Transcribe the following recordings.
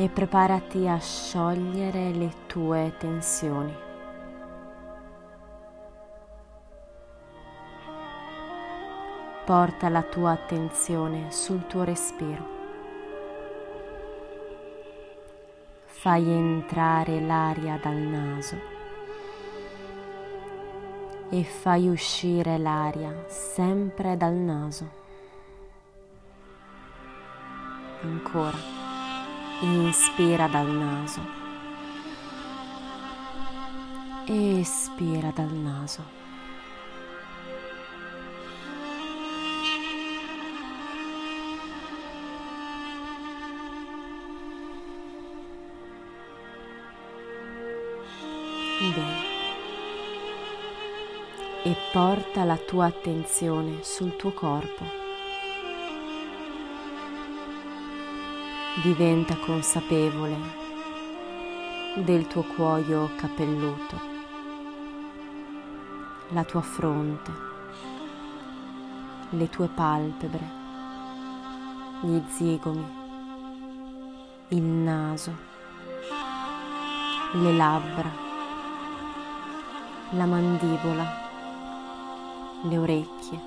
e preparati a sciogliere le tue tensioni. Porta la tua attenzione sul tuo respiro. Fai entrare l'aria dal naso e fai uscire l'aria sempre dal naso. Ancora. Inspira dal naso. Espira dal naso. Bene. E porta la tua attenzione sul tuo corpo. Diventa consapevole del tuo cuoio capelluto, la tua fronte, le tue palpebre, gli zigomi, il naso, le labbra, la mandibola, le orecchie,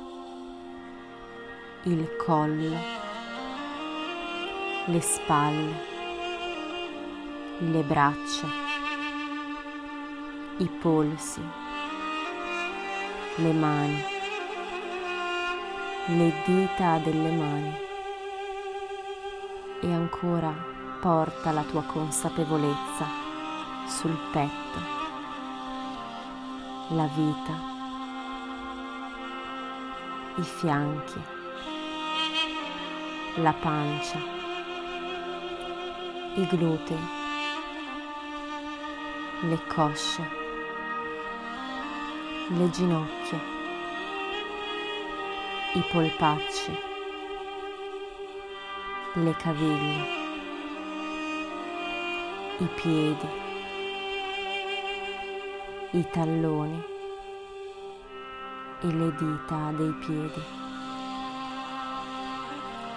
il collo le spalle, le braccia, i polsi, le mani, le dita delle mani. E ancora porta la tua consapevolezza sul petto, la vita, i fianchi, la pancia i glutei, le cosce, le ginocchia, i polpacci, le caviglie, i piedi, i talloni e le dita dei piedi.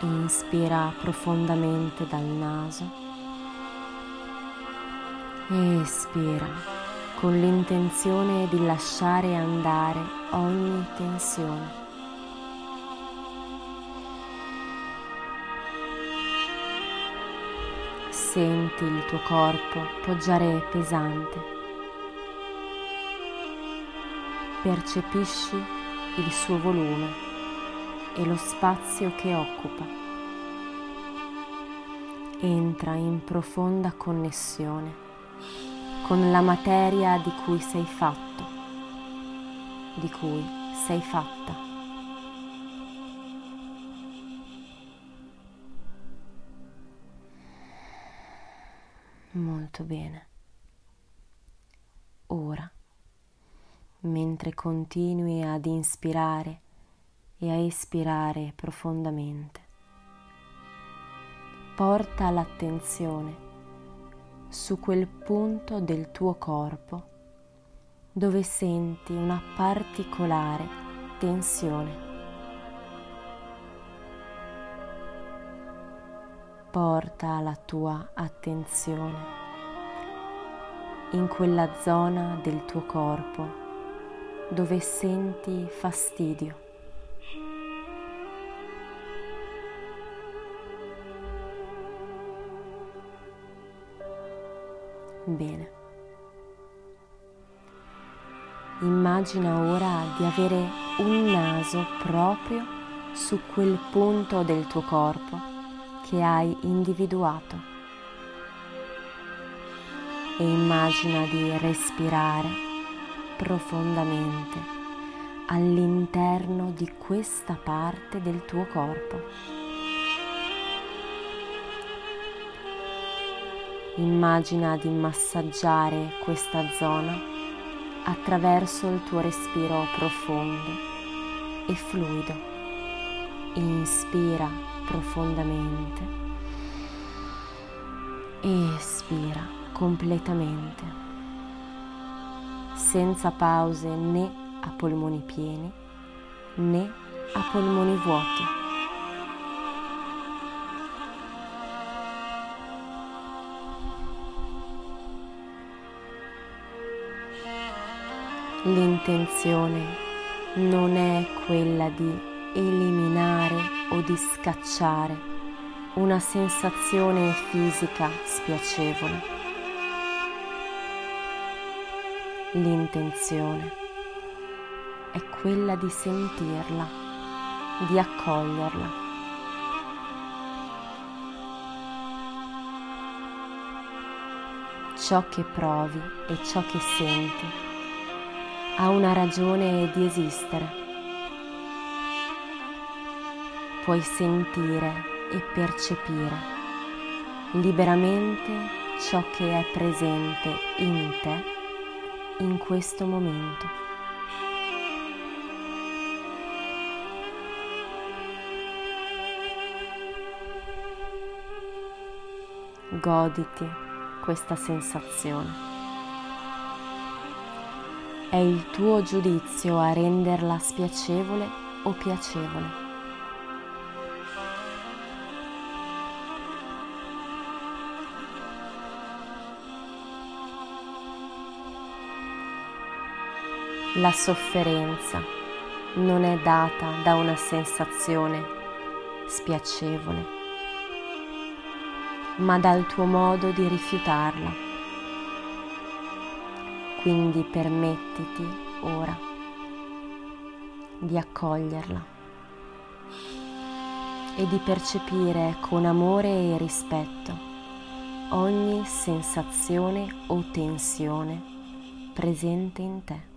Inspira profondamente dal naso Espira con l'intenzione di lasciare andare ogni tensione. Senti il tuo corpo poggiare pesante. Percepisci il suo volume e lo spazio che occupa. Entra in profonda connessione con la materia di cui sei fatto, di cui sei fatta. Molto bene. Ora, mentre continui ad inspirare e a espirare profondamente, porta l'attenzione su quel punto del tuo corpo dove senti una particolare tensione. Porta la tua attenzione in quella zona del tuo corpo dove senti fastidio. Bene. Immagina ora di avere un naso proprio su quel punto del tuo corpo che hai individuato e immagina di respirare profondamente all'interno di questa parte del tuo corpo. Immagina di massaggiare questa zona attraverso il tuo respiro profondo e fluido. Inspira profondamente espira completamente, senza pause né a polmoni pieni né a polmoni vuoti. L'intenzione non è quella di eliminare o di scacciare una sensazione fisica spiacevole. L'intenzione è quella di sentirla, di accoglierla. Ciò che provi e ciò che senti ha una ragione di esistere. Puoi sentire e percepire liberamente ciò che è presente in te in questo momento. Goditi questa sensazione è il tuo giudizio a renderla spiacevole o piacevole. La sofferenza non è data da una sensazione spiacevole, ma dal tuo modo di rifiutarla. Quindi permettiti ora di accoglierla e di percepire con amore e rispetto ogni sensazione o tensione presente in te.